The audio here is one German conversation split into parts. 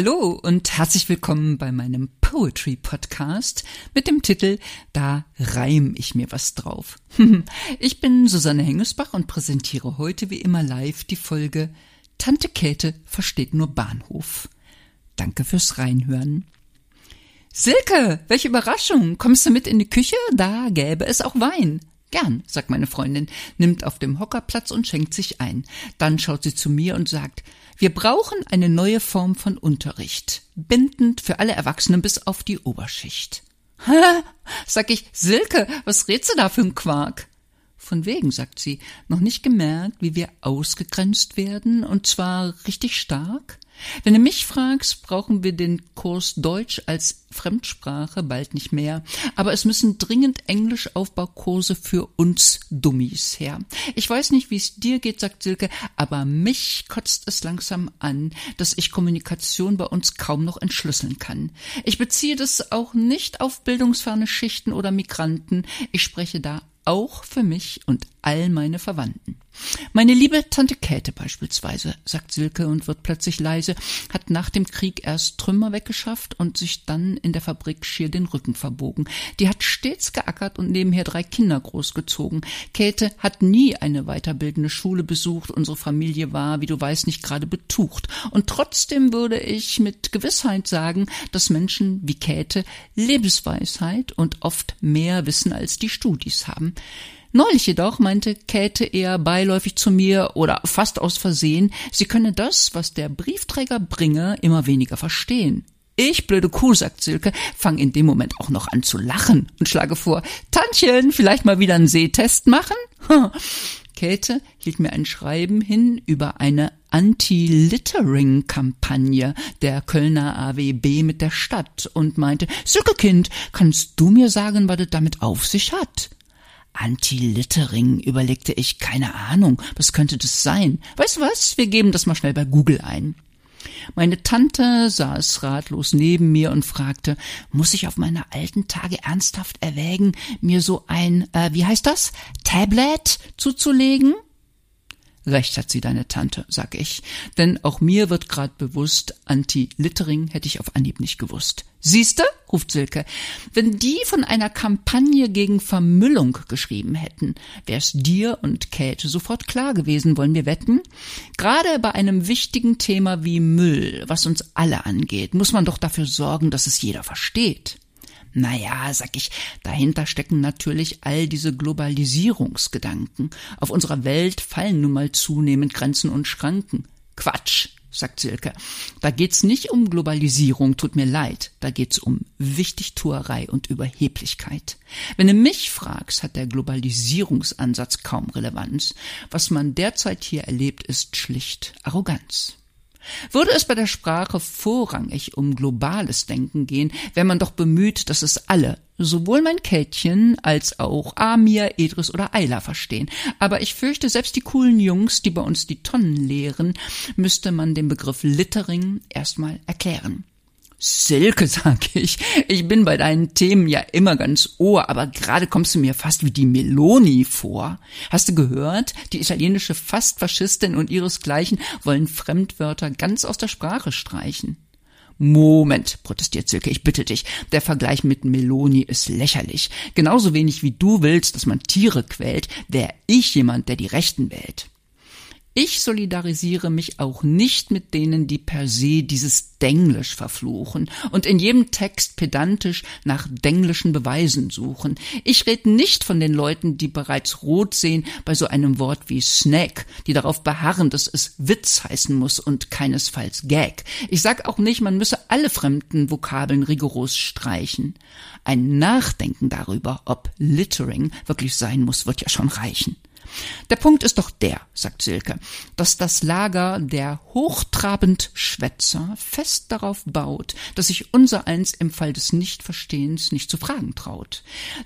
Hallo und herzlich willkommen bei meinem Poetry Podcast mit dem Titel Da reim ich mir was drauf. Ich bin Susanne Hengesbach und präsentiere heute wie immer live die Folge Tante Käthe versteht nur Bahnhof. Danke fürs Reinhören. Silke, welche Überraschung. Kommst du mit in die Küche? Da gäbe es auch Wein. Gern, sagt meine Freundin, nimmt auf dem Hocker Platz und schenkt sich ein. Dann schaut sie zu mir und sagt, wir brauchen eine neue Form von Unterricht, bindend für alle Erwachsenen bis auf die Oberschicht. Ha, sag ich, Silke, was redst du da für ein Quark? Von wegen, sagt sie, noch nicht gemerkt, wie wir ausgegrenzt werden, und zwar richtig stark? Wenn du mich fragst, brauchen wir den Kurs Deutsch als Fremdsprache bald nicht mehr, aber es müssen dringend Englischaufbaukurse für uns Dummies her. Ich weiß nicht, wie es dir geht, sagt Silke, aber mich kotzt es langsam an, dass ich Kommunikation bei uns kaum noch entschlüsseln kann. Ich beziehe das auch nicht auf bildungsferne Schichten oder Migranten, ich spreche da auch für mich und all meine Verwandten. Meine liebe Tante Käthe beispielsweise, sagt Silke und wird plötzlich leise, hat nach dem Krieg erst Trümmer weggeschafft und sich dann in der Fabrik schier den Rücken verbogen. Die hat stets geackert und nebenher drei Kinder großgezogen. Käthe hat nie eine weiterbildende Schule besucht. Unsere Familie war, wie du weißt, nicht gerade betucht. Und trotzdem würde ich mit Gewissheit sagen, dass Menschen wie Käthe Lebensweisheit und oft mehr Wissen als die Studis haben. Neulich jedoch meinte Käthe eher beiläufig zu mir oder fast aus Versehen, sie könne das, was der Briefträger bringe, immer weniger verstehen. Ich, blöde Kuh, sagt Silke, fang in dem Moment auch noch an zu lachen und schlage vor, Tantchen, vielleicht mal wieder einen Sehtest machen? Käthe hielt mir ein Schreiben hin über eine Anti-Littering-Kampagne der Kölner AWB mit der Stadt und meinte, Silke Kind, kannst du mir sagen, was es damit auf sich hat? Anti-Littering, überlegte ich, keine Ahnung, was könnte das sein? Weißt du was, wir geben das mal schnell bei Google ein. Meine Tante saß ratlos neben mir und fragte, muss ich auf meine alten Tage ernsthaft erwägen, mir so ein, äh, wie heißt das, Tablet zuzulegen? Recht hat sie deine Tante, sag ich, denn auch mir wird grad bewusst, Anti-Littering hätte ich auf Anhieb nicht gewusst. Siehste, ruft Silke, wenn die von einer Kampagne gegen Vermüllung geschrieben hätten, wär's dir und Käthe sofort klar gewesen, wollen wir wetten? Gerade bei einem wichtigen Thema wie Müll, was uns alle angeht, muss man doch dafür sorgen, dass es jeder versteht. Naja, sag ich, dahinter stecken natürlich all diese Globalisierungsgedanken. Auf unserer Welt fallen nun mal zunehmend Grenzen und Schranken. Quatsch, sagt Silke. Da geht's nicht um Globalisierung, tut mir leid. Da geht's um Wichtigtuerei und Überheblichkeit. Wenn du mich fragst, hat der Globalisierungsansatz kaum Relevanz. Was man derzeit hier erlebt, ist schlicht Arroganz. Würde es bei der Sprache vorrangig um globales Denken gehen, wäre man doch bemüht, dass es alle, sowohl mein Kätchen als auch Amir, Edris oder Ayla verstehen. Aber ich fürchte, selbst die coolen Jungs, die bei uns die Tonnen lehren, müsste man den Begriff Littering erstmal erklären. Silke, sag ich, ich bin bei deinen Themen ja immer ganz ohr, aber gerade kommst du mir fast wie die Meloni vor. Hast du gehört? Die italienische Fastfaschistin und ihresgleichen wollen Fremdwörter ganz aus der Sprache streichen. Moment, protestiert Silke, ich bitte dich. Der Vergleich mit Meloni ist lächerlich. Genauso wenig wie du willst, dass man Tiere quält, wäre ich jemand, der die Rechten wählt. Ich solidarisiere mich auch nicht mit denen, die per se dieses Denglisch verfluchen und in jedem Text pedantisch nach denglischen Beweisen suchen. Ich rede nicht von den Leuten, die bereits rot sehen bei so einem Wort wie Snack, die darauf beharren, dass es Witz heißen muss und keinesfalls Gag. Ich sag auch nicht, man müsse alle fremden Vokabeln rigoros streichen. Ein Nachdenken darüber, ob Littering wirklich sein muss, wird ja schon reichen. Der Punkt ist doch der, sagt Silke, dass das Lager der hochtrabend Schwätzer fest darauf baut, dass sich unser eins im Fall des Nichtverstehens nicht zu fragen traut.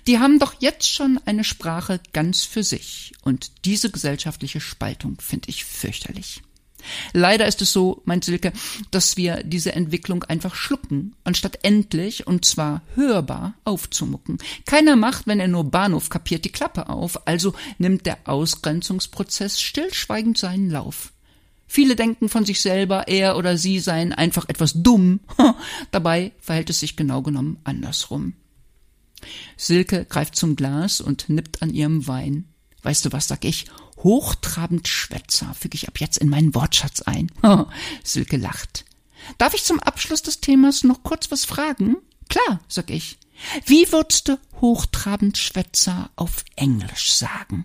Die haben doch jetzt schon eine Sprache ganz für sich, und diese gesellschaftliche Spaltung finde ich fürchterlich. Leider ist es so, meint Silke, dass wir diese Entwicklung einfach schlucken, anstatt endlich, und zwar hörbar, aufzumucken. Keiner macht, wenn er nur Bahnhof kapiert, die Klappe auf, also nimmt der Ausgrenzungsprozess stillschweigend seinen Lauf. Viele denken von sich selber, er oder sie seien einfach etwas dumm. Dabei verhält es sich genau genommen andersrum. Silke greift zum Glas und nippt an ihrem Wein. Weißt du was, sag ich? Hochtrabend Schwätzer füge ich ab jetzt in meinen Wortschatz ein. Silke lacht. Darf ich zum Abschluss des Themas noch kurz was fragen? Klar, sag ich. Wie würdest du Hochtrabend Schwätzer auf Englisch sagen?